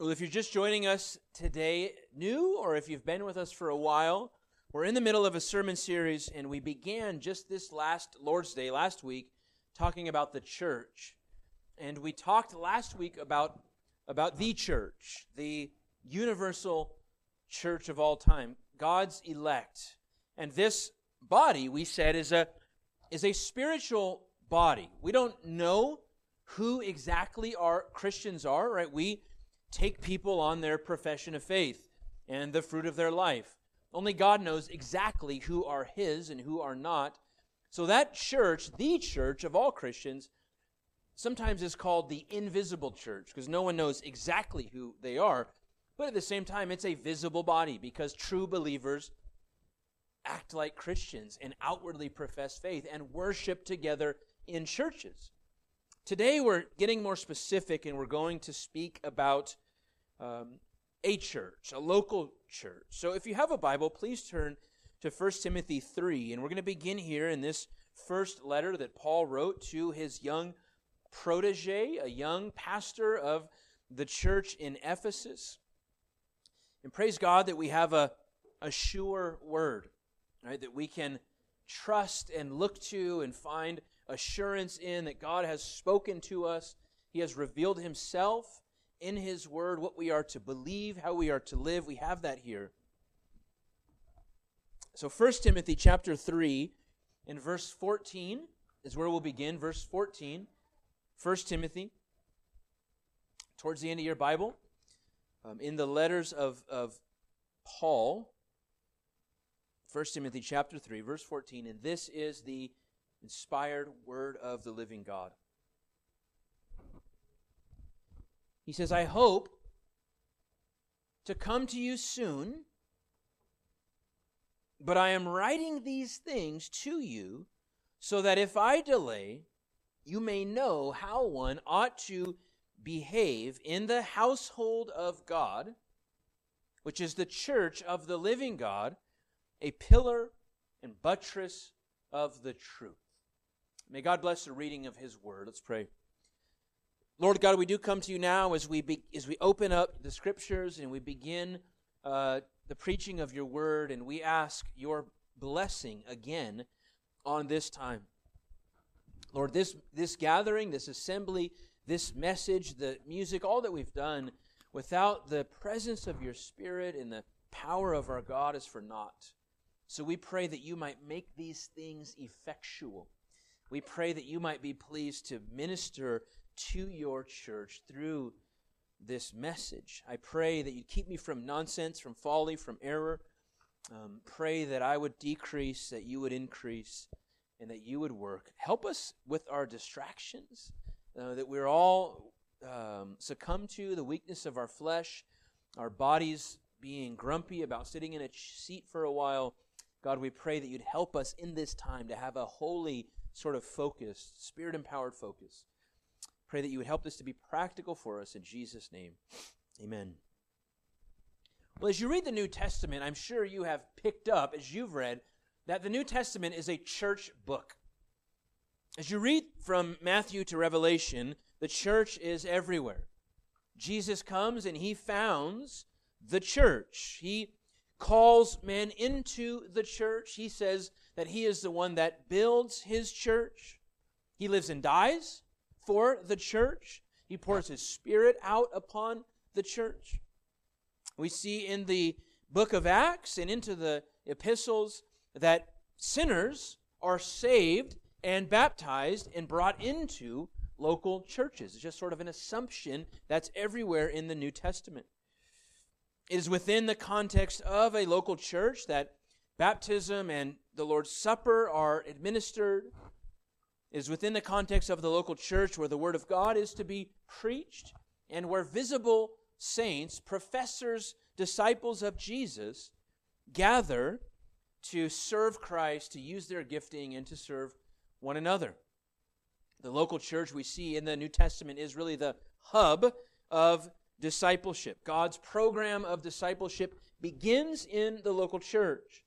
Well, if you're just joining us today, new, or if you've been with us for a while, we're in the middle of a sermon series, and we began just this last Lord's Day, last week, talking about the church. And we talked last week about, about the church, the universal church of all time, God's elect. And this body, we said, is a, is a spiritual body. We don't know who exactly our Christians are, right? We take people on their profession of faith and the fruit of their life. Only God knows exactly who are His and who are not. So that church, the church of all Christians, sometimes is called the invisible church because no one knows exactly who they are. But at the same time, it's a visible body because true believers act like Christians and outwardly profess faith and worship together in churches. Today, we're getting more specific and we're going to speak about um, a church, a local church. So, if you have a Bible, please turn to 1 Timothy 3. And we're going to begin here in this first letter that Paul wrote to his young protege, a young pastor of the church in Ephesus. And praise God that we have a, a sure word, right, that we can trust and look to and find assurance in that God has spoken to us. He has revealed himself in his word, what we are to believe, how we are to live. We have that here. So 1 Timothy chapter 3 in verse 14 is where we'll begin. Verse 14. 1 Timothy, towards the end of your Bible, um, in the letters of, of Paul, 1 Timothy chapter 3, verse 14, and this is the inspired word of the living God. He says, I hope to come to you soon, but I am writing these things to you so that if I delay, you may know how one ought to behave in the household of God, which is the church of the living God, a pillar and buttress of the truth. May God bless the reading of His word. Let's pray. Lord God, we do come to you now as we be, as we open up the scriptures and we begin uh, the preaching of your word, and we ask your blessing again on this time. Lord, this this gathering, this assembly, this message, the music, all that we've done, without the presence of your Spirit and the power of our God is for naught. So we pray that you might make these things effectual we pray that you might be pleased to minister to your church through this message. I pray that you keep me from nonsense, from folly, from error. Um, pray that I would decrease, that you would increase, and that you would work. Help us with our distractions, uh, that we're all um, succumb to the weakness of our flesh, our bodies being grumpy about sitting in a seat for a while. God, we pray that you'd help us in this time to have a holy sort of focus, spirit empowered focus. Pray that you would help this to be practical for us in Jesus' name. Amen. Well, as you read the New Testament, I'm sure you have picked up, as you've read, that the New Testament is a church book. As you read from Matthew to Revelation, the church is everywhere. Jesus comes and he founds the church. He calls men into the church. He says, that he is the one that builds his church. He lives and dies for the church. He pours his spirit out upon the church. We see in the book of Acts and into the epistles that sinners are saved and baptized and brought into local churches. It's just sort of an assumption that's everywhere in the New Testament. It is within the context of a local church that baptism and the Lord's Supper are administered is within the context of the local church where the Word of God is to be preached and where visible saints, professors, disciples of Jesus gather to serve Christ, to use their gifting, and to serve one another. The local church we see in the New Testament is really the hub of discipleship. God's program of discipleship begins in the local church.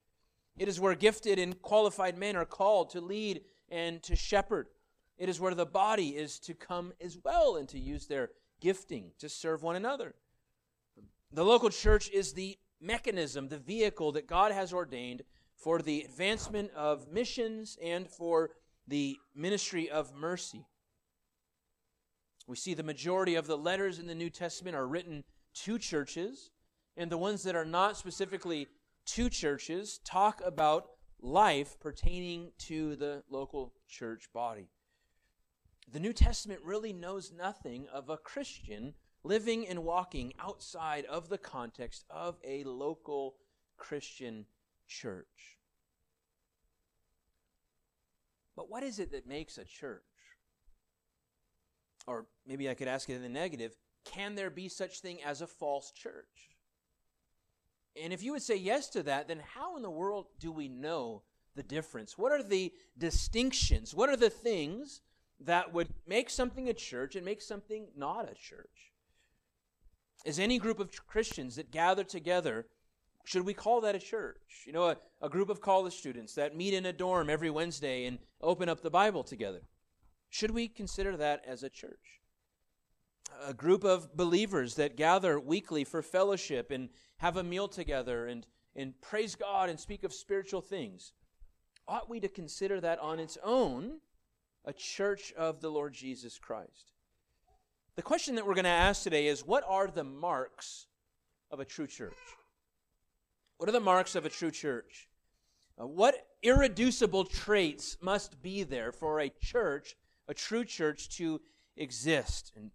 It is where gifted and qualified men are called to lead and to shepherd. It is where the body is to come as well and to use their gifting to serve one another. The local church is the mechanism, the vehicle that God has ordained for the advancement of missions and for the ministry of mercy. We see the majority of the letters in the New Testament are written to churches, and the ones that are not specifically to churches talk about life pertaining to the local church body. The New Testament really knows nothing of a Christian living and walking outside of the context of a local Christian church. But what is it that makes a church? Or maybe I could ask it in the negative can there be such thing as a false church? And if you would say yes to that, then how in the world do we know the difference? What are the distinctions? What are the things that would make something a church and make something not a church? Is any group of Christians that gather together, should we call that a church? You know, a, a group of college students that meet in a dorm every Wednesday and open up the Bible together. Should we consider that as a church? A group of believers that gather weekly for fellowship and have a meal together and, and praise God and speak of spiritual things. Ought we to consider that on its own a church of the Lord Jesus Christ? The question that we're going to ask today is what are the marks of a true church? What are the marks of a true church? Uh, what irreducible traits must be there for a church a true church to exist. And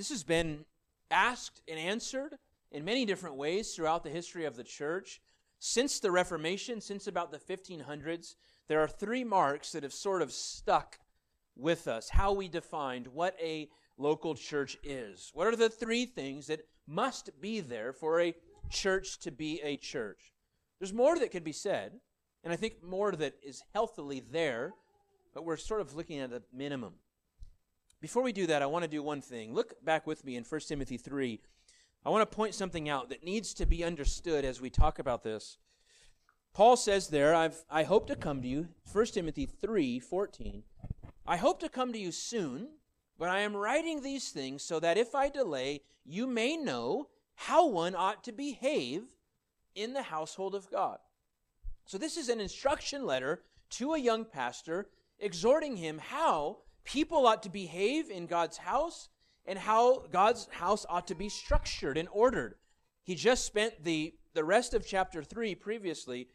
this has been asked and answered in many different ways throughout the history of the church. Since the Reformation, since about the 1500s, there are three marks that have sort of stuck with us how we defined what a local church is. What are the three things that must be there for a church to be a church? There's more that could be said, and I think more that is healthily there but we're sort of looking at a minimum. Before we do that, I want to do one thing. Look back with me in 1 Timothy 3. I want to point something out that needs to be understood as we talk about this. Paul says there, I've, I hope to come to you, 1 Timothy 3 14. I hope to come to you soon, but I am writing these things so that if I delay, you may know how one ought to behave in the household of God. So, this is an instruction letter to a young pastor exhorting him how people ought to behave in God's house and how God's house ought to be structured and ordered. He just spent the, the rest of chapter 3 previously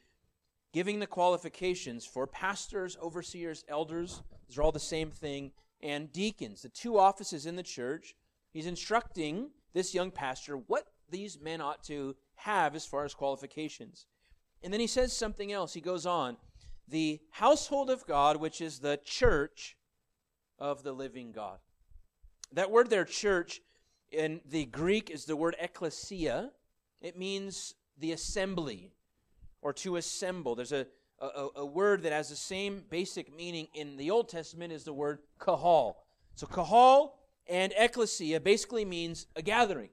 giving the qualifications for pastors, overseers, elders. These are all the same thing. And deacons, the two offices in the church. He's instructing this young pastor what these men ought to have as far as qualifications. And then he says something else. He goes on the household of God, which is the church of the living God. That word there, church, in the Greek is the word ecclesia. It means the assembly or to assemble. There's a, a, a, word that has the same basic meaning in the Old Testament is the word kahal. So kahal and ecclesia basically means a gathering.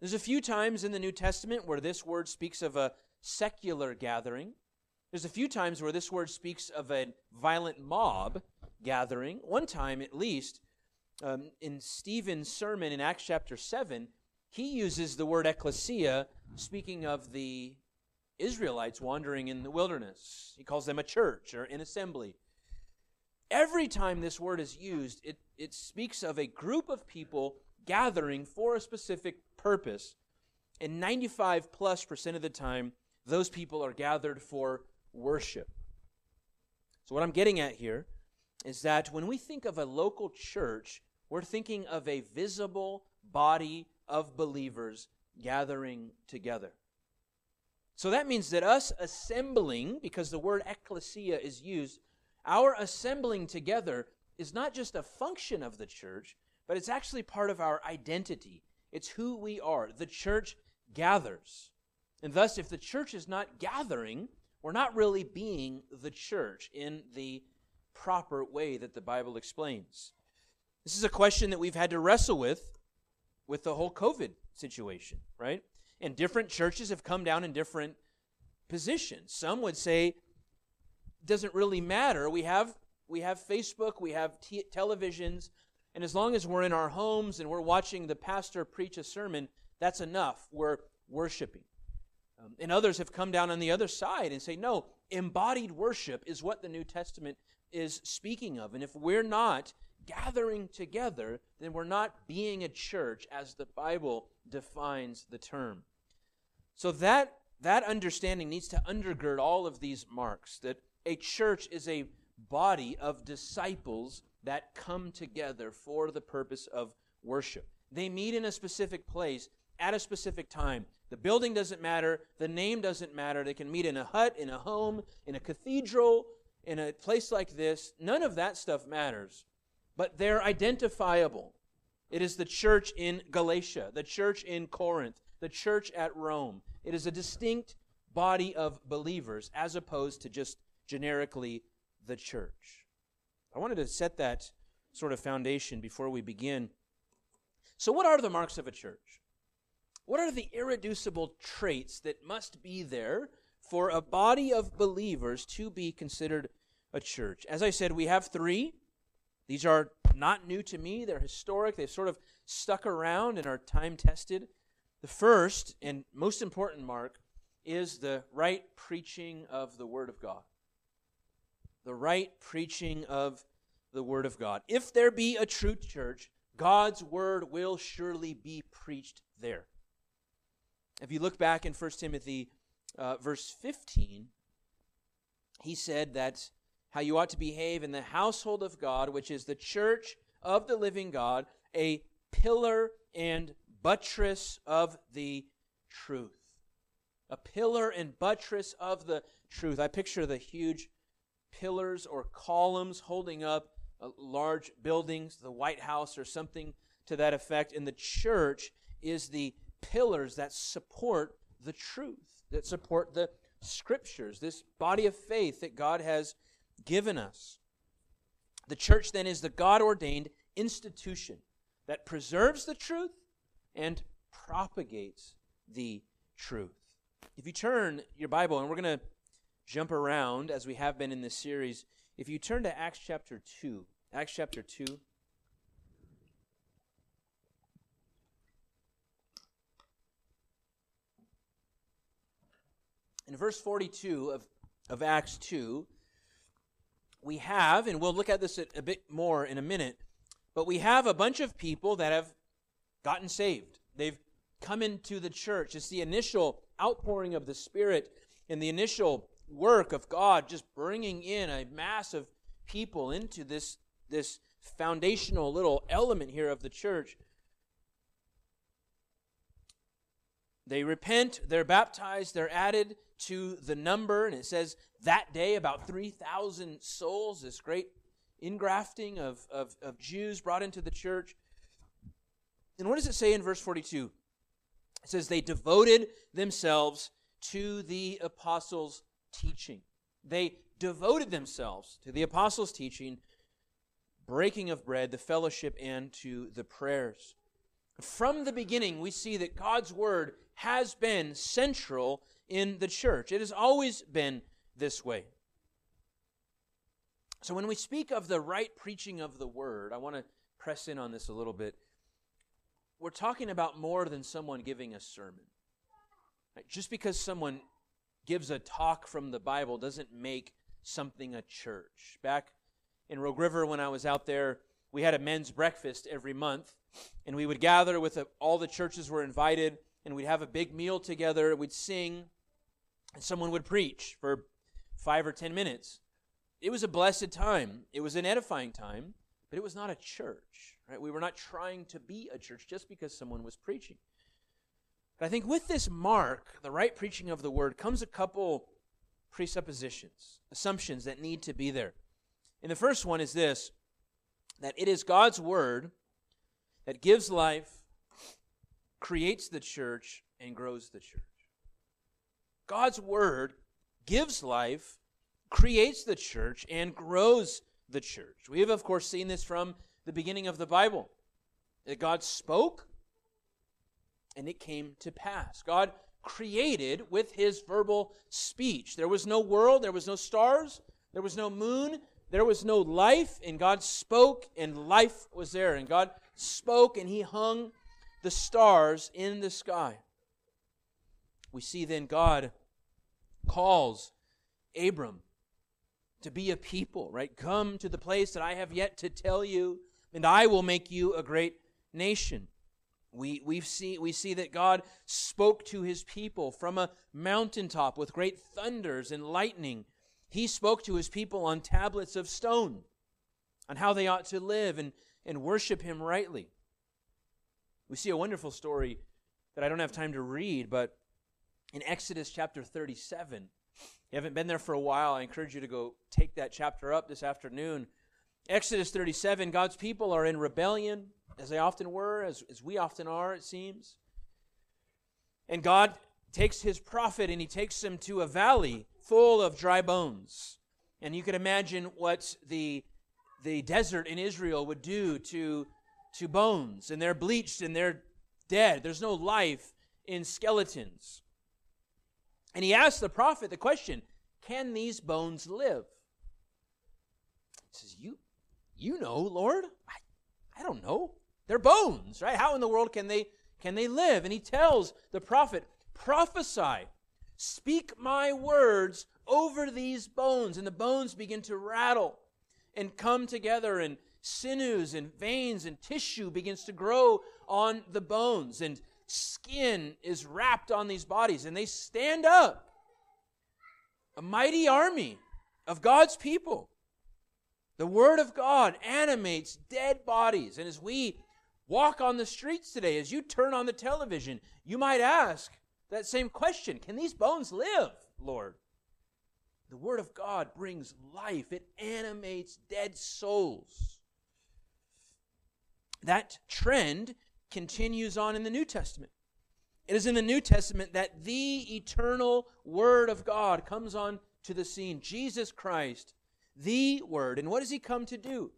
There's a few times in the New Testament where this word speaks of a secular gathering. There's a few times where this word speaks of a violent mob gathering. One time, at least, um, in Stephen's sermon in Acts chapter 7, he uses the word ecclesia, speaking of the Israelites wandering in the wilderness. He calls them a church or an assembly. Every time this word is used, it, it speaks of a group of people gathering for a specific purpose. And 95 plus percent of the time, those people are gathered for worship. So, what I'm getting at here is that when we think of a local church, we're thinking of a visible body of believers gathering together. So that means that us assembling, because the word ecclesia is used, our assembling together is not just a function of the church, but it's actually part of our identity. It's who we are. The church gathers. And thus, if the church is not gathering, we're not really being the church in the proper way that the Bible explains. This is a question that we've had to wrestle with with the whole COVID situation, right? And different churches have come down in different positions. Some would say it doesn't really matter. We have we have Facebook, we have t- televisions, and as long as we're in our homes and we're watching the pastor preach a sermon, that's enough. We're worshiping. Um, and others have come down on the other side and say, no, embodied worship is what the New Testament is speaking of. And if we're not gathering together, then we're not being a church as the Bible defines the term. So that that understanding needs to undergird all of these marks that a church is a body of disciples that come together for the purpose of worship. They meet in a specific place at a specific time. The building doesn't matter, the name doesn't matter. They can meet in a hut, in a home, in a cathedral, in a place like this. None of that stuff matters, but they're identifiable. It is the church in Galatia, the church in Corinth, the church at Rome. It is a distinct body of believers as opposed to just generically the church. I wanted to set that sort of foundation before we begin. So, what are the marks of a church? What are the irreducible traits that must be there for a body of believers to be considered a church? As I said, we have three. These are not new to me, they're historic, they've sort of stuck around and are time tested. The first and most important mark is the right preaching of the Word of God. The right preaching of the Word of God. If there be a true church, God's Word will surely be preached there. If you look back in 1 Timothy uh, verse 15, he said that how you ought to behave in the household of God, which is the church of the living God, a pillar and buttress of the truth. A pillar and buttress of the truth. I picture the huge pillars or columns holding up uh, large buildings, the White House or something to that effect. And the church is the pillars that support the truth, that support the scriptures, this body of faith that God has given us. The church then is the God ordained institution that preserves the truth and propagates the truth. If you turn your Bible, and we're going to jump around as we have been in this series, if you turn to Acts chapter 2, Acts chapter 2. In verse 42 of, of Acts 2, we have, and we'll look at this a, bit more in a minute, but we have a bunch of people that have gotten saved. They've come into the church. It's the initial outpouring of the Spirit and the initial work of God just bringing in a mass of people into this, this foundational little element here of the church. They repent, they're baptized, they're added to the number, and it says that day about 3,000 souls, this great ingrafting of, of, of Jews brought into the church. And what does it say in verse 42? It says, They devoted themselves to the apostles' teaching. They devoted themselves to the apostles' teaching, breaking of bread, the fellowship, and to the prayers. From the beginning, we see that God's word has been central in the church. It has always been this way. So, when we speak of the right preaching of the word, I want to press in on this a little bit we're talking about more than someone giving a sermon. Just because someone gives a talk from the Bible doesn't make something a church. Back in Rogue River, when I was out there, we had a men's breakfast every month, and we would gather with a, all the churches were invited, and we'd have a big meal together. We'd sing, and someone would preach for five or ten minutes. It was a blessed time. It was an edifying time, but it was not a church. Right? We were not trying to be a church just because someone was preaching. But I think with this mark, the right preaching of the word, comes a couple presuppositions, assumptions that need to be there. And the first one is this that it is God's word that gives life, creates the church, and grows the church. God's word gives life, creates the church, and grows the church. We have, of course, seen this from the beginning of the Bible. That God spoke and it came to pass. God created with his verbal speech. There was no world, there was no stars, there was no moon, there was no life, and God spoke and life was there. And God spoke and he hung the stars in the sky. we see then God calls Abram to be a people, right? Come to the place that I have yet to tell you, and I will make you a great nation. We, we see, we see that God spoke to his people from a mountaintop with great thunders and lightning. He spoke to his people on tablets of stone on how they ought to live and, and worship him rightly. We see a wonderful story that I don't have time to read, but in Exodus chapter 37, you haven't been there for a while, I encourage you to go take that chapter up this afternoon. Exodus 37, God's people are in rebellion, as they often were, as, as we often are, it seems. And God takes his prophet and he takes him to a valley full of dry bones. And you can imagine what the, the desert in Israel would do to, to bones. And they're bleached and they're dead. There's no life in skeletons. And he asked the prophet the question Can these bones live? He says, You, you know, Lord. I, I don't know. They're bones, right? How in the world can they can they live? And he tells the prophet, prophesy, speak my words over these bones. And the bones begin to rattle and come together, and sinews and veins and tissue begins to grow on the bones. And skin is wrapped on these bodies and they stand up. A mighty army of God's people. The Word of God animates dead bodies. And as we walk on the streets today, as you turn on the television, you might ask that same question Can these bones live, Lord? The Word of God brings life, it animates dead souls. That trend continues on in the New Testament. It is in the New Testament that the eternal Word of God comes on to the scene. Jesus Christ, the Word. And what does He come to do?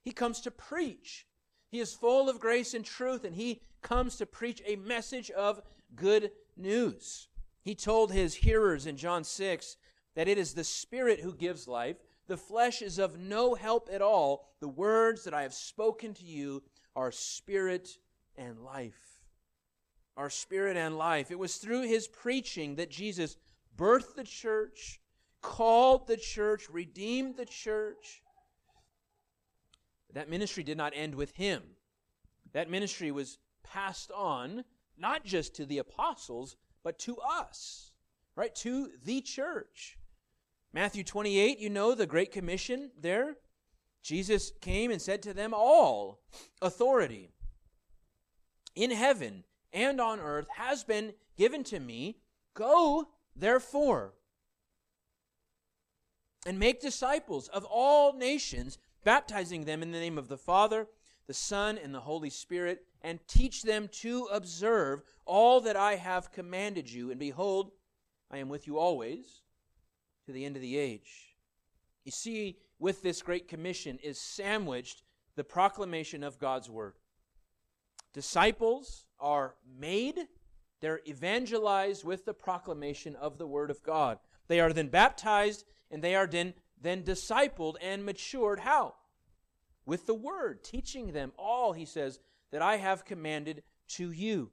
He comes to preach. He is full of grace and truth, and He comes to preach a message of good news. He told His hearers in John 6 that it is the Spirit who gives life. The flesh is of no help at all. The words that I have spoken to you are spirit and life. Our spirit and life. It was through his preaching that Jesus birthed the church, called the church, redeemed the church. That ministry did not end with him. That ministry was passed on not just to the apostles, but to us, right? To the church. Matthew 28, you know the Great Commission there. Jesus came and said to them, All authority in heaven and on earth has been given to me. Go, therefore, and make disciples of all nations, baptizing them in the name of the Father, the Son, and the Holy Spirit, and teach them to observe all that I have commanded you. And behold, I am with you always to the end of the age. You see, with this great commission is sandwiched the proclamation of God's word. Disciples are made, they're evangelized with the proclamation of the Word of God. They are then baptized and they are then, then discipled and matured. How? With the Word, teaching them all, he says, that I have commanded to you.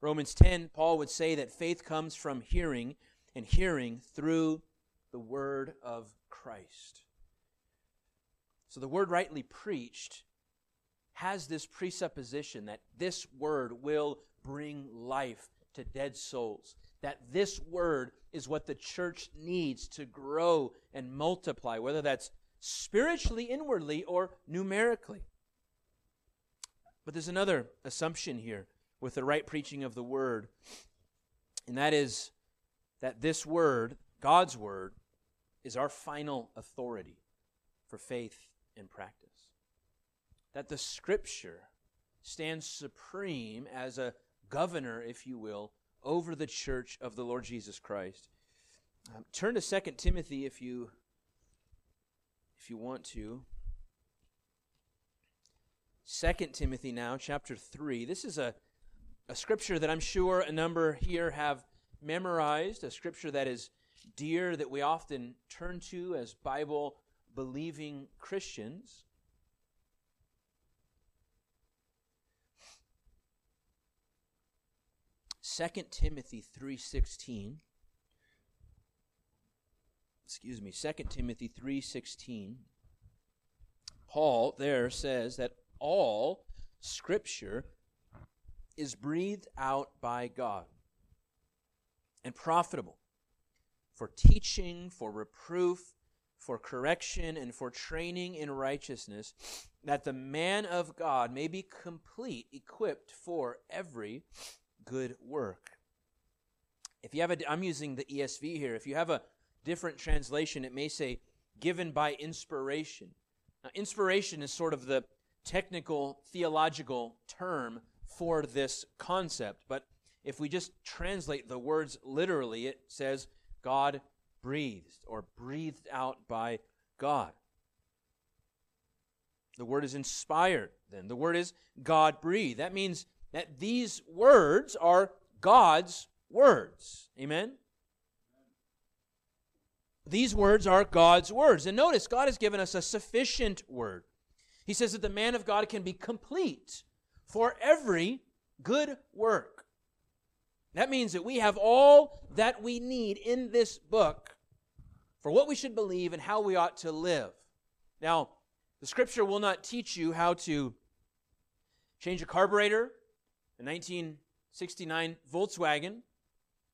Romans 10, Paul would say that faith comes from hearing, and hearing through the Word of Christ. So the Word rightly preached has this presupposition that this word will bring life to dead souls. That this word is what the church needs to grow and multiply, whether that's spiritually, inwardly, or numerically. But there's another assumption here with the right preaching of the word, and that is that this word, God's word, is our final authority for faith and practice that the Scripture stands supreme as a governor, if you will, over the church of the Lord Jesus Christ. Um, turn to 2 Timothy if you if you want to. 2 Timothy now, chapter 3. This is a, a scripture that I'm sure a number here have memorized, a scripture that is dear, that we often turn to as Bible believing Christians. Second Timothy 3:16 excuse me Second Timothy 3:16 Paul there says that all scripture is breathed out by God and profitable for teaching, for reproof, for correction, and for training in righteousness, that the man of God may be complete, equipped for every good work. If you have a, I'm using the ESV here. If you have a different translation, it may say given by inspiration. Now, inspiration is sort of the technical theological term for this concept, but if we just translate the words literally, it says God breathed or breathed out by God. The word is inspired, then. The word is God breathed. That means that these words are God's words. Amen? These words are God's words. And notice, God has given us a sufficient word. He says that the man of God can be complete for every good work. That means that we have all that we need in this book for what we should believe and how we ought to live. Now, the scripture will not teach you how to change a carburetor, a 1969 Volkswagen,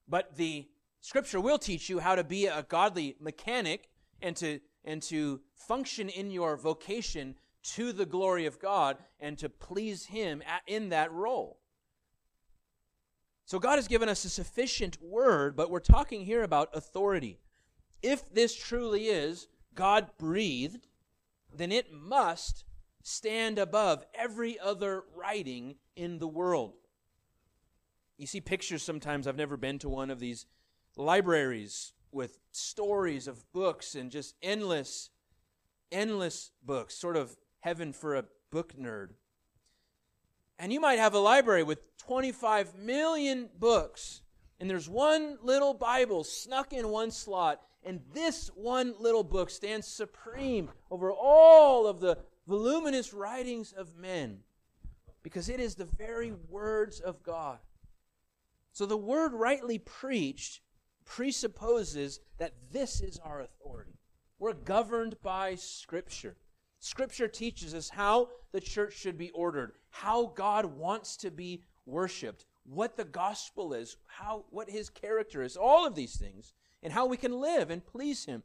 but the scripture will teach you how to be a godly mechanic and to and to function in your vocation to the glory of God and to please him in that role. So God has given us a sufficient word, but we're talking here about authority. If this truly is God breathed, then it must stand above every other writing in the world. You see pictures sometimes, I've never been to one of these libraries with stories of books and just endless, endless books, sort of heaven for a book nerd. And you might have a library with 25 million books, and there's one little Bible snuck in one slot, and this one little book stands supreme over all of the voluminous writings of men because it is the very words of God. So the word rightly preached presupposes that this is our authority. We're governed by Scripture. Scripture teaches us how the church should be ordered, how God wants to be worshiped, what the gospel is, how what his character is. All of these things and how we can live and please him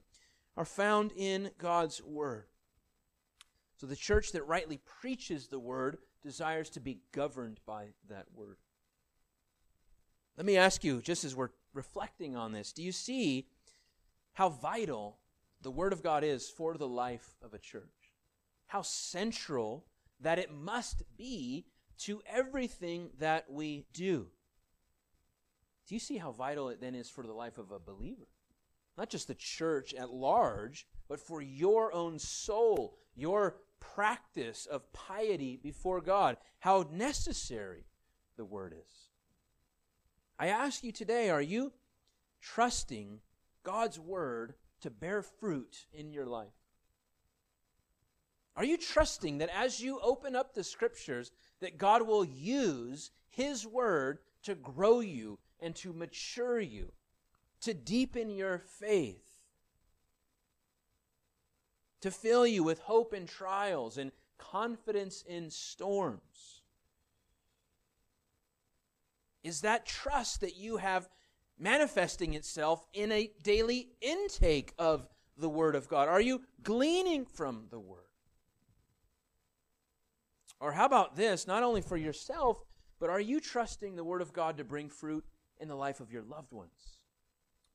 are found in God's word. So the church that rightly preaches the word desires to be governed by that word. Let me ask you, just as we're reflecting on this, do you see how vital the Word of God is for the life of a church? How central that it must be to everything that we do. Do you see how vital it then is for the life of a believer? Not just the church at large, but for your own soul, your practice of piety before God, how necessary the word is. I ask you today are you trusting God's word to bear fruit in your life? Are you trusting that as you open up the scriptures, that God will use His word to grow you and to mature you, to deepen your faith, to fill you with hope in trials and confidence in storms? Is that trust that you have manifesting itself in a daily intake of the Word of God? Are you gleaning from the Word? Or how about this, not only for yourself, but are you trusting the Word of God to bring fruit in the life of your loved ones,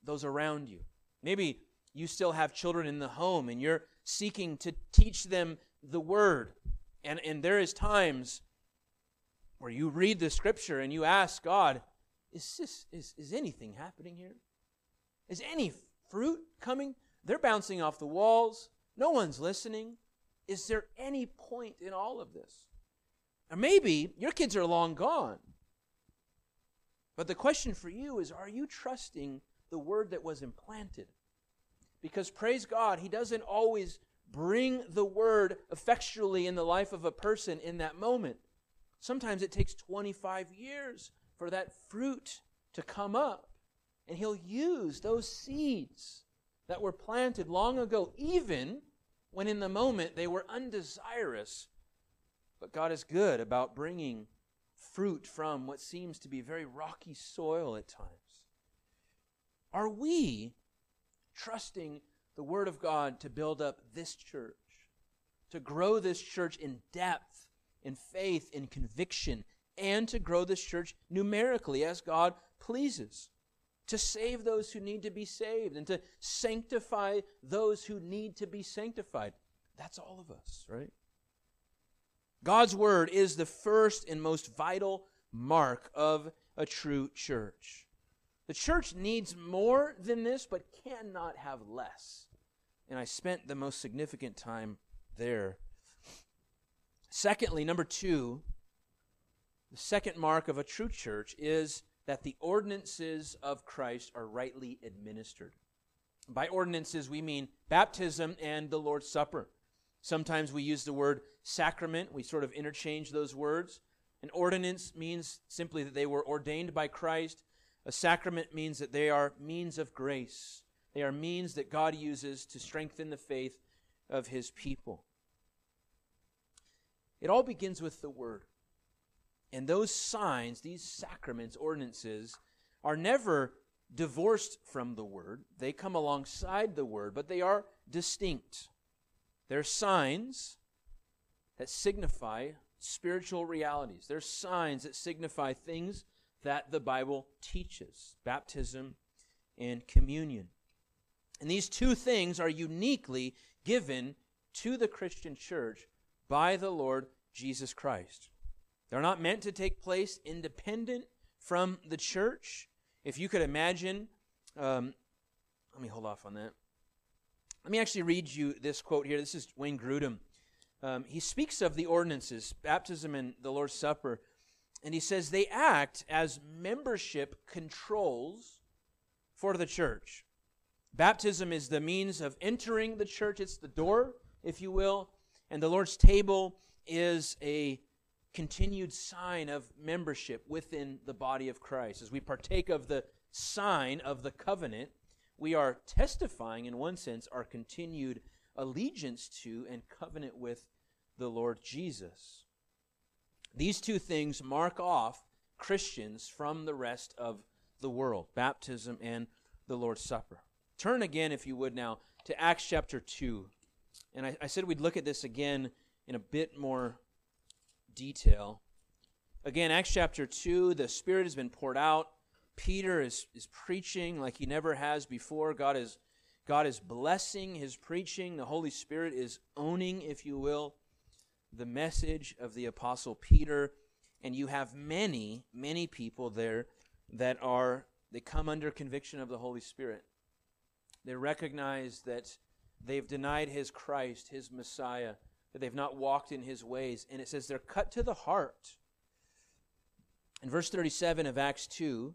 those around you? Maybe you still have children in the home and you're seeking to teach them the Word. And, and there is times where you read the Scripture and you ask God, is, this, is, is anything happening here? Is any fruit coming? They're bouncing off the walls. No one's listening. Is there any point in all of this? Or maybe your kids are long gone. But the question for you is are you trusting the word that was implanted? Because praise God, He doesn't always bring the word effectually in the life of a person in that moment. Sometimes it takes 25 years for that fruit to come up. And He'll use those seeds that were planted long ago, even when in the moment they were undesirous. But God is good about bringing fruit from what seems to be very rocky soil at times. Are we trusting the Word of God to build up this church, to grow this church in depth, in faith, in conviction, and to grow this church numerically as God pleases? to save those who need to be saved and to sanctify those who need to be sanctified. That's all of us, right? God's word is the first and most vital mark of a true church. The church needs more than this, but cannot have less. And I spent the most significant time there. Secondly, number two, the second mark of a true church is that the ordinances of Christ are rightly administered. By ordinances, we mean baptism and the Lord's Supper. Sometimes we use the word sacrament, we sort of interchange those words. An ordinance means simply that they were ordained by Christ. A sacrament means that they are means of grace. They are means that God uses to strengthen the faith of his people. It all begins with the Word. And those signs, these sacraments, ordinances, are never divorced from the Word. They come alongside the Word, but they are distinct. They're signs that signify spiritual realities. They're signs that signify things that the Bible teaches baptism and communion. And these two things are uniquely given to the Christian church by the Lord Jesus Christ. They're not meant to take place independent from the church. If you could imagine, um, let me hold off on that. Let me actually read you this quote here. This is Wayne Grudem. Um, he speaks of the ordinances, baptism and the Lord's Supper, and he says they act as membership controls for the church. Baptism is the means of entering the church, it's the door, if you will, and the Lord's table is a continued sign of membership within the body of Christ. As we partake of the sign of the covenant, we are testifying, in one sense, our continued allegiance to and covenant with the Lord Jesus. These two things mark off Christians from the rest of the world baptism and the Lord's Supper. Turn again, if you would, now to Acts chapter 2. And I, I said we'd look at this again in a bit more detail. Again, Acts chapter 2, the Spirit has been poured out. Peter is, is preaching like he never has before. God is, God is blessing his preaching. The Holy Spirit is owning, if you will, the message of the Apostle Peter. And you have many, many people there that are, they come under conviction of the Holy Spirit. They recognize that they've denied his Christ, his Messiah that they've not walked in his ways. And it says they're cut to the heart. In verse 37 of Acts 2,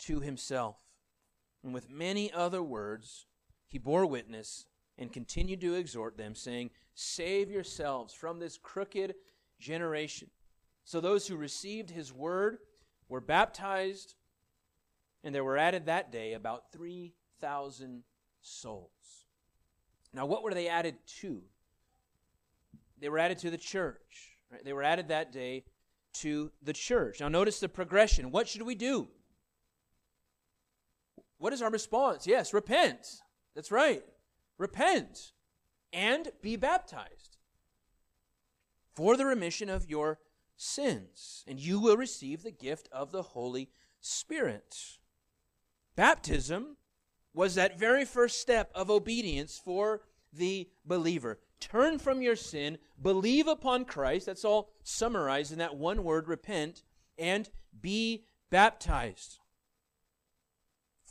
to himself. And with many other words, he bore witness and continued to exhort them, saying, Save yourselves from this crooked generation. So those who received his word were baptized, and there were added that day about 3,000 souls. Now, what were they added to? They were added to the church. Right? They were added that day to the church. Now, notice the progression. What should we do? What is our response? Yes, repent. That's right. Repent and be baptized for the remission of your sins, and you will receive the gift of the Holy Spirit. Baptism was that very first step of obedience for the believer. Turn from your sin, believe upon Christ. That's all summarized in that one word, repent, and be baptized.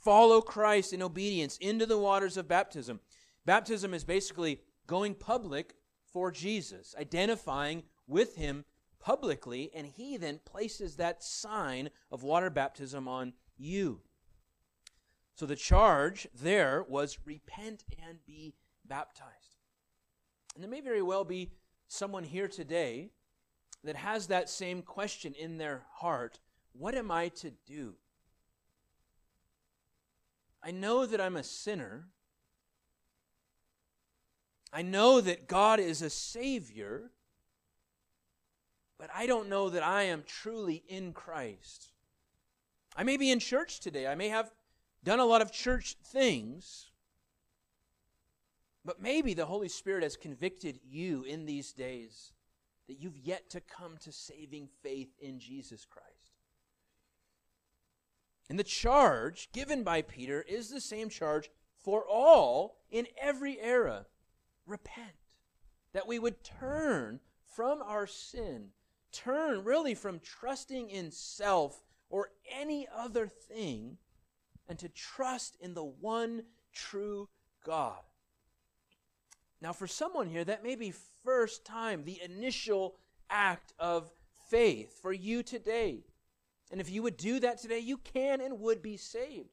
Follow Christ in obedience into the waters of baptism. Baptism is basically going public for Jesus, identifying with him publicly, and he then places that sign of water baptism on you. So the charge there was repent and be baptized. And there may very well be someone here today that has that same question in their heart What am I to do? I know that I'm a sinner. I know that God is a Savior, but I don't know that I am truly in Christ. I may be in church today. I may have done a lot of church things, but maybe the Holy Spirit has convicted you in these days that you've yet to come to saving faith in Jesus Christ. And the charge given by Peter is the same charge for all in every era repent. That we would turn from our sin, turn really from trusting in self or any other thing, and to trust in the one true God. Now, for someone here, that may be first time, the initial act of faith for you today. And if you would do that today, you can and would be saved.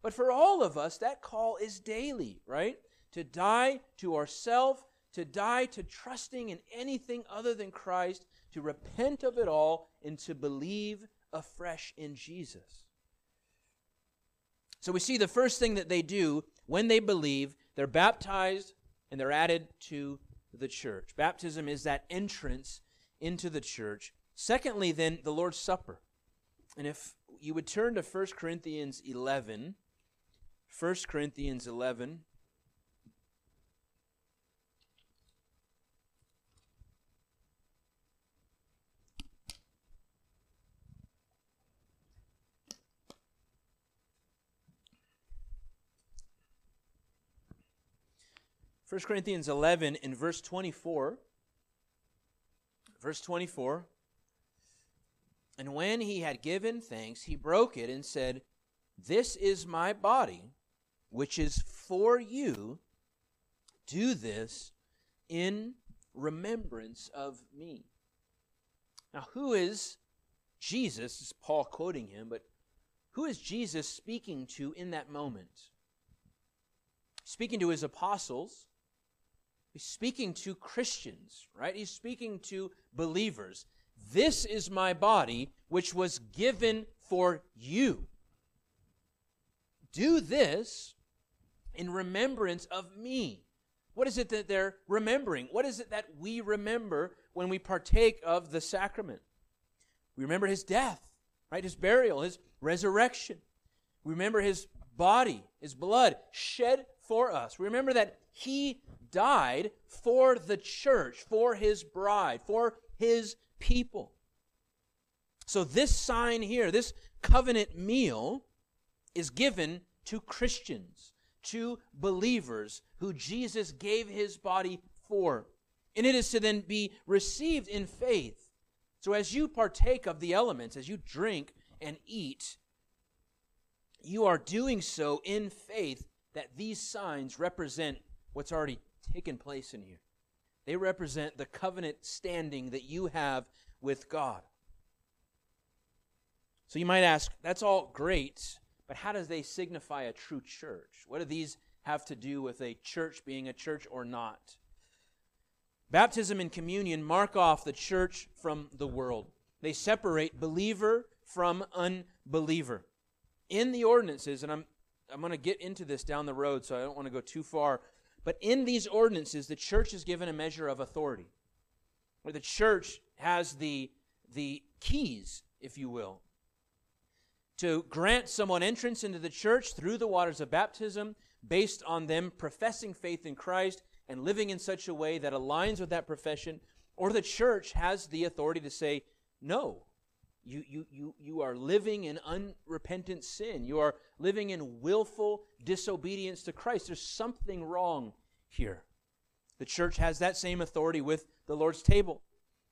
But for all of us, that call is daily, right? To die to ourself, to die to trusting in anything other than Christ, to repent of it all, and to believe afresh in Jesus. So we see the first thing that they do when they believe, they're baptized and they're added to the church. Baptism is that entrance into the church. Secondly, then, the Lord's Supper. And if you would turn to 1 Corinthians 11, 1 Corinthians 11. 1 Corinthians 11 in verse 24. Verse 24. And when he had given thanks, he broke it and said, This is my body, which is for you. Do this in remembrance of me. Now, who is Jesus? This is Paul quoting him, but who is Jesus speaking to in that moment? Speaking to his apostles, He's speaking to Christians, right? He's speaking to believers. This is my body, which was given for you. Do this in remembrance of me. What is it that they're remembering? What is it that we remember when we partake of the sacrament? We remember his death, right? His burial, his resurrection. We remember his body, his blood shed for us. We remember that he died for the church, for his bride, for his people. So, this sign here, this covenant meal, is given to Christians, to believers who Jesus gave his body for. And it is to then be received in faith. So, as you partake of the elements, as you drink and eat, you are doing so in faith that these signs represent what's already taken place in here. They represent the covenant standing that you have with God. So you might ask, that's all great, but how does they signify a true church? What do these have to do with a church being a church or not? Baptism and communion mark off the church from the world. They separate believer from unbeliever. In the ordinances, and I'm I'm going to get into this down the road, so I don't want to go too far but in these ordinances, the church is given a measure of authority, where the church has the, the keys, if you will, to grant someone entrance into the church through the waters of baptism based on them professing faith in Christ and living in such a way that aligns with that profession, or the church has the authority to say, no, you, you, you, you are living in unrepentant sin. You are living in willful disobedience to Christ. There's something wrong here. The church has that same authority with the Lord's table.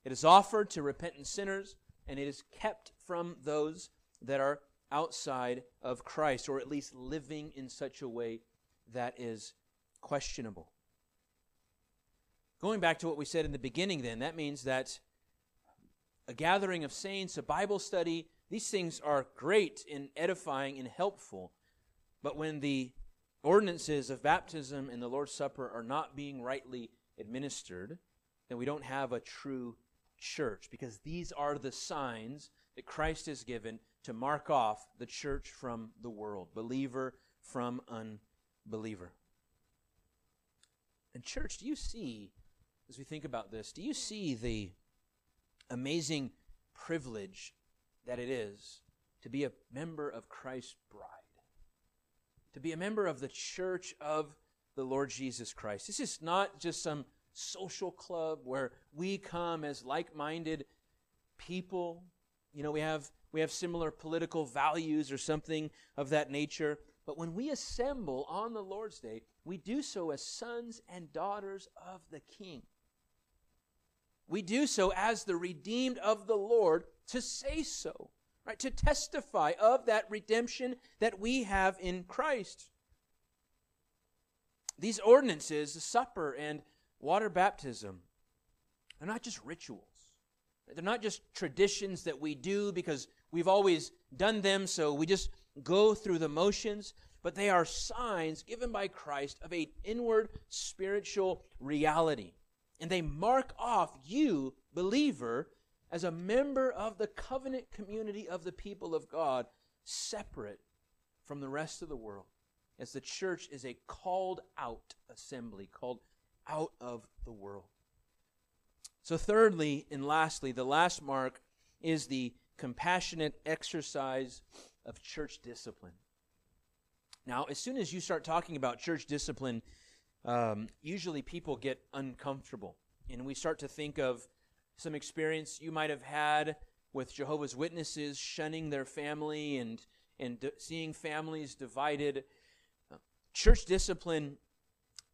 It is offered to repentant sinners, and it is kept from those that are outside of Christ, or at least living in such a way that is questionable. Going back to what we said in the beginning, then, that means that a gathering of saints, a Bible study, these things are great and edifying and helpful. But when the ordinances of baptism and the Lord's Supper are not being rightly administered, then we don't have a true church because these are the signs that Christ has given to mark off the church from the world, believer from unbeliever. And, church, do you see, as we think about this, do you see the amazing privilege that it is to be a member of Christ's bride? To be a member of the church of the Lord Jesus Christ. This is not just some social club where we come as like minded people. You know, we have, we have similar political values or something of that nature. But when we assemble on the Lord's Day, we do so as sons and daughters of the King. We do so as the redeemed of the Lord to say so, right? To testify of that redemption that we have in Christ. These ordinances, the supper and water baptism, they're not just rituals. They're not just traditions that we do because we've always done them, so we just go through the motions, but they are signs given by Christ of an inward spiritual reality. And they mark off you, believer, as a member of the covenant community of the people of God, separate from the rest of the world, as the church is a called out assembly, called out of the world. So, thirdly and lastly, the last mark is the compassionate exercise of church discipline. Now, as soon as you start talking about church discipline, um, usually people get uncomfortable. And we start to think of some experience you might have had with Jehovah's Witnesses shunning their family and, and d- seeing families divided. Uh, church discipline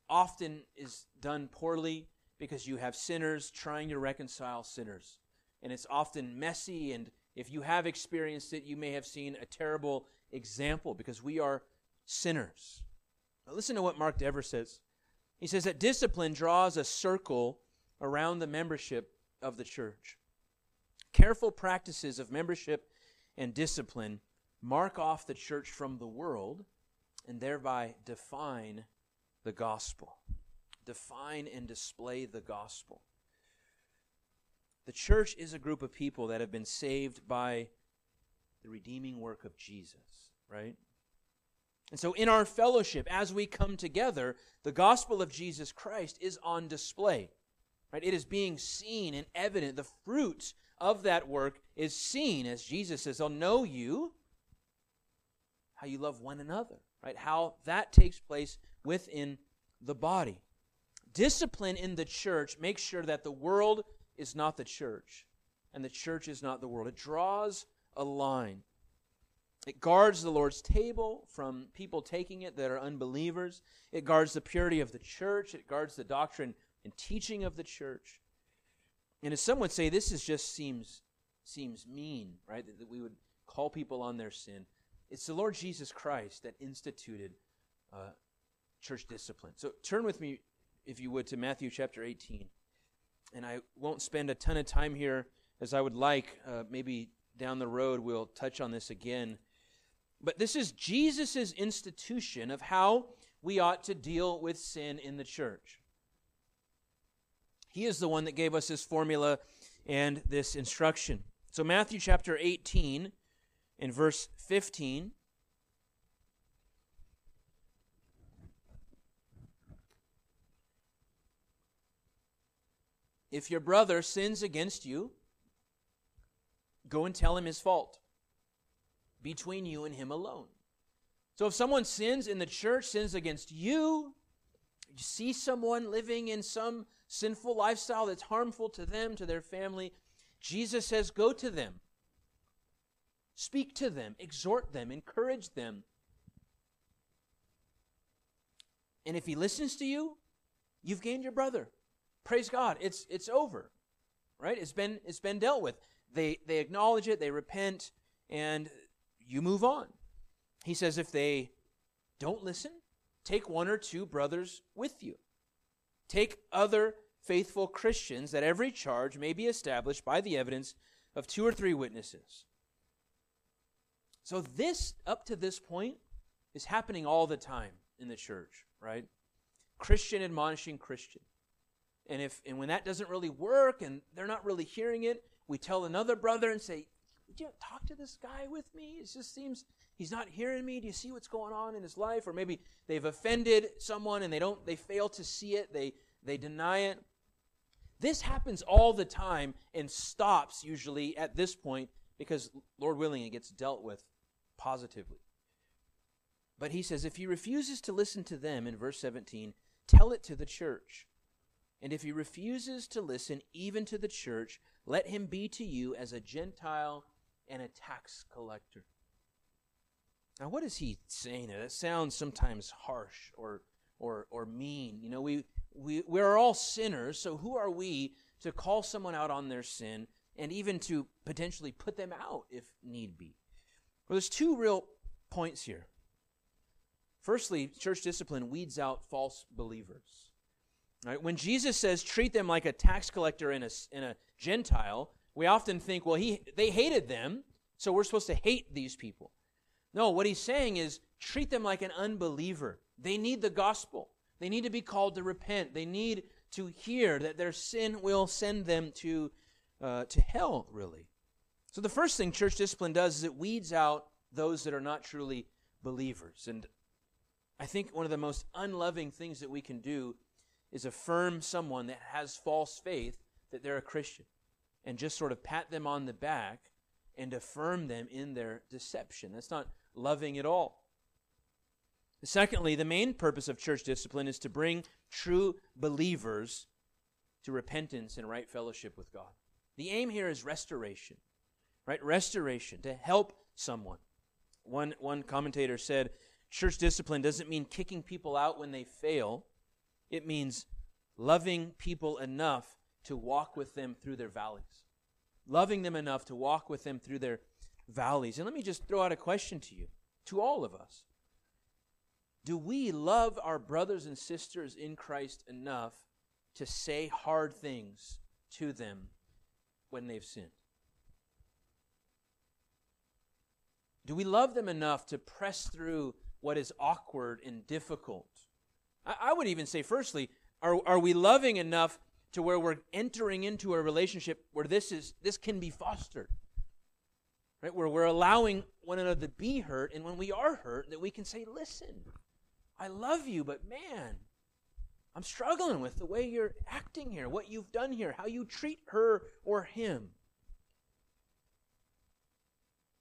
often is done poorly because you have sinners trying to reconcile sinners. And it's often messy, and if you have experienced it, you may have seen a terrible example because we are sinners. Listen to what Mark Dever says. He says that discipline draws a circle around the membership of the church. Careful practices of membership and discipline mark off the church from the world and thereby define the gospel. Define and display the gospel. The church is a group of people that have been saved by the redeeming work of Jesus, right? And so, in our fellowship, as we come together, the gospel of Jesus Christ is on display. Right? It is being seen and evident. The fruit of that work is seen, as Jesus says, I'll know you, how you love one another. Right? How that takes place within the body. Discipline in the church makes sure that the world is not the church and the church is not the world. It draws a line. It guards the Lord's table from people taking it that are unbelievers. It guards the purity of the church. It guards the doctrine and teaching of the church. And as some would say, this is just seems seems mean, right? That, that we would call people on their sin. It's the Lord Jesus Christ that instituted uh, church discipline. So turn with me, if you would, to Matthew chapter 18. And I won't spend a ton of time here as I would like. Uh, maybe down the road we'll touch on this again. But this is Jesus' institution of how we ought to deal with sin in the church. He is the one that gave us this formula and this instruction. So, Matthew chapter 18 in verse 15. If your brother sins against you, go and tell him his fault between you and him alone. So if someone sins in the church, sins against you, you see someone living in some sinful lifestyle that's harmful to them, to their family, Jesus says, go to them. Speak to them, exhort them, encourage them. And if he listens to you, you've gained your brother. Praise God. It's it's over. Right? It's been it's been dealt with. they, they acknowledge it, they repent, and you move on. He says, if they don't listen, take one or two brothers with you. Take other faithful Christians that every charge may be established by the evidence of two or three witnesses. So, this, up to this point, is happening all the time in the church, right? Christian admonishing Christian. And if and when that doesn't really work and they're not really hearing it, we tell another brother and say, You talk to this guy with me? It just seems he's not hearing me. Do you see what's going on in his life? Or maybe they've offended someone and they don't they fail to see it, they they deny it. This happens all the time and stops usually at this point because Lord willing it gets dealt with positively. But he says, if he refuses to listen to them in verse 17, tell it to the church. And if he refuses to listen even to the church, let him be to you as a Gentile and a tax collector. Now, what is he saying there? That sounds sometimes harsh or, or, or mean. You know, we, we, we're all sinners, so who are we to call someone out on their sin and even to potentially put them out if need be? Well, there's two real points here. Firstly, church discipline weeds out false believers. Right? When Jesus says treat them like a tax collector and a, and a Gentile, we often think, well, he, they hated them, so we're supposed to hate these people. No, what he's saying is treat them like an unbeliever. They need the gospel. They need to be called to repent. They need to hear that their sin will send them to, uh, to hell, really. So the first thing church discipline does is it weeds out those that are not truly believers. And I think one of the most unloving things that we can do is affirm someone that has false faith that they're a Christian and just sort of pat them on the back and affirm them in their deception. That's not loving at all. Secondly, the main purpose of church discipline is to bring true believers to repentance and right fellowship with God. The aim here is restoration, right? Restoration, to help someone. One, one commentator said, Church discipline doesn't mean kicking people out when they fail, it means loving people enough to walk with them through their valleys. Loving them enough to walk with them through their valleys. And let me just throw out a question to you, to all of us. Do we love our brothers and sisters in Christ enough to say hard things to them when they've sinned? Do we love them enough to press through what is awkward and difficult. I, I would even say, firstly, are, are we loving enough to where we're entering into a relationship where this is this can be fostered? Right? Where we're allowing one another to be hurt, and when we are hurt, that we can say, listen, I love you, but man, I'm struggling with the way you're acting here, what you've done here, how you treat her or him.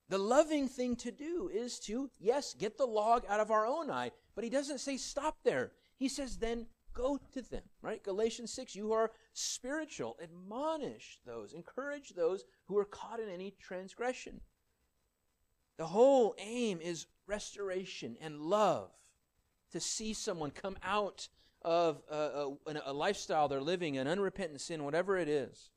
The loving thing to do is to, yes, get the log out of our own eye, but he doesn't say stop there. He says then go to them, right? Galatians 6, you are spiritual. Admonish those, encourage those who are caught in any transgression. The whole aim is restoration and love to see someone come out of a, a, a lifestyle they're living, an unrepentant sin, whatever it is.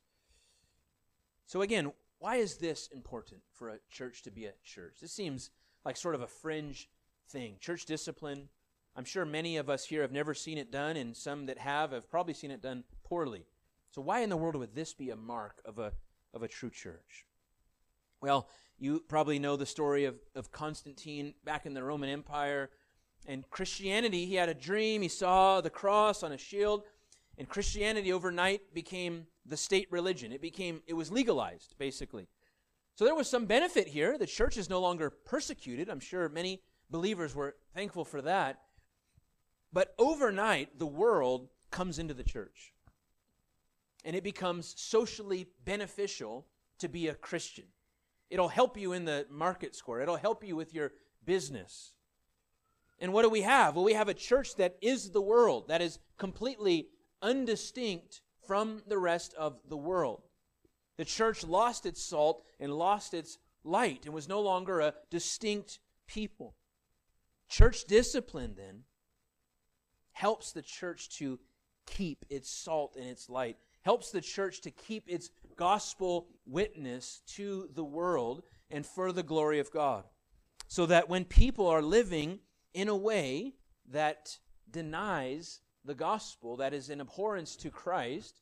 So, again, why is this important for a church to be a church? This seems like sort of a fringe thing. Church discipline, I'm sure many of us here have never seen it done, and some that have have probably seen it done poorly. So, why in the world would this be a mark of a, of a true church? Well, you probably know the story of, of Constantine back in the Roman Empire. And Christianity, he had a dream. He saw the cross on a shield. And Christianity overnight became the state religion. It became, it was legalized, basically. So there was some benefit here. The church is no longer persecuted. I'm sure many believers were thankful for that. But overnight, the world comes into the church. And it becomes socially beneficial to be a Christian. It'll help you in the market score, it'll help you with your business. And what do we have? Well, we have a church that is the world, that is completely undistinct from the rest of the world. The church lost its salt and lost its light and was no longer a distinct people. Church discipline, then, helps the church to keep its salt and its light, helps the church to keep its gospel witness to the world and for the glory of God. So that when people are living in a way that denies the gospel, that is in abhorrence to Christ,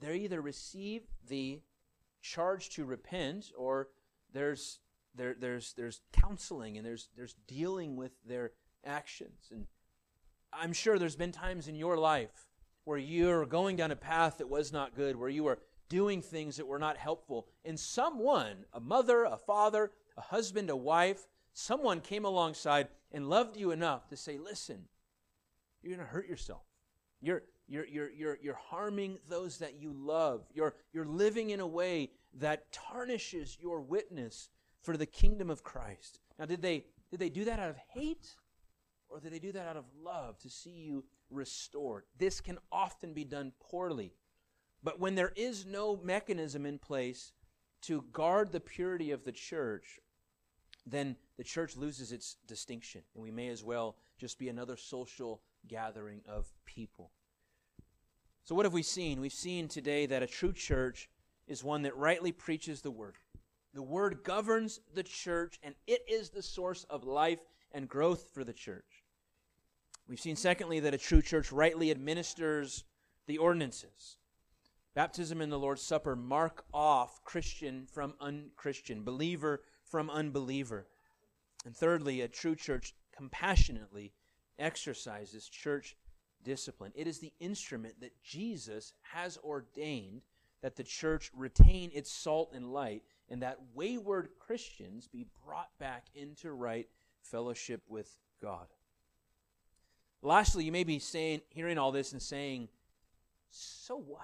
they either receive the charge to repent or there's there, there's there's counseling and there's there's dealing with their actions and i'm sure there's been times in your life where you're going down a path that was not good where you were doing things that were not helpful and someone a mother a father a husband a wife someone came alongside and loved you enough to say listen you're going to hurt yourself you're you're, you're, you're, you're harming those that you love. You're, you're living in a way that tarnishes your witness for the kingdom of Christ. Now, did they, did they do that out of hate? Or did they do that out of love to see you restored? This can often be done poorly. But when there is no mechanism in place to guard the purity of the church, then the church loses its distinction, and we may as well just be another social gathering of people. So, what have we seen? We've seen today that a true church is one that rightly preaches the word. The word governs the church, and it is the source of life and growth for the church. We've seen, secondly, that a true church rightly administers the ordinances. Baptism and the Lord's Supper mark off Christian from unchristian, believer from unbeliever. And thirdly, a true church compassionately exercises church discipline. It is the instrument that Jesus has ordained that the church retain its salt and light and that wayward Christians be brought back into right fellowship with God. Lastly, you may be saying, hearing all this and saying, so what?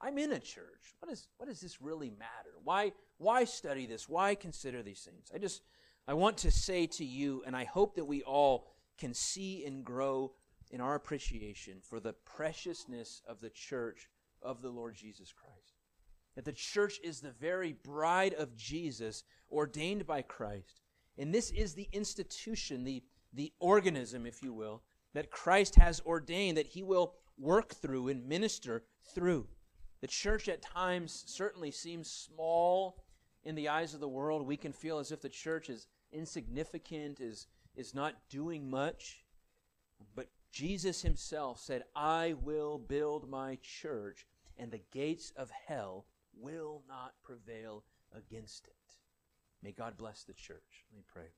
I'm in a church. What, is, what does this really matter? Why, why study this? Why consider these things? I just, I want to say to you, and I hope that we all can see and grow in our appreciation for the preciousness of the church of the Lord Jesus Christ. That the church is the very bride of Jesus, ordained by Christ. And this is the institution, the, the organism, if you will, that Christ has ordained that he will work through and minister through. The church at times certainly seems small in the eyes of the world. We can feel as if the church is insignificant, is, is not doing much. But Jesus himself said, I will build my church, and the gates of hell will not prevail against it. May God bless the church. Let me pray.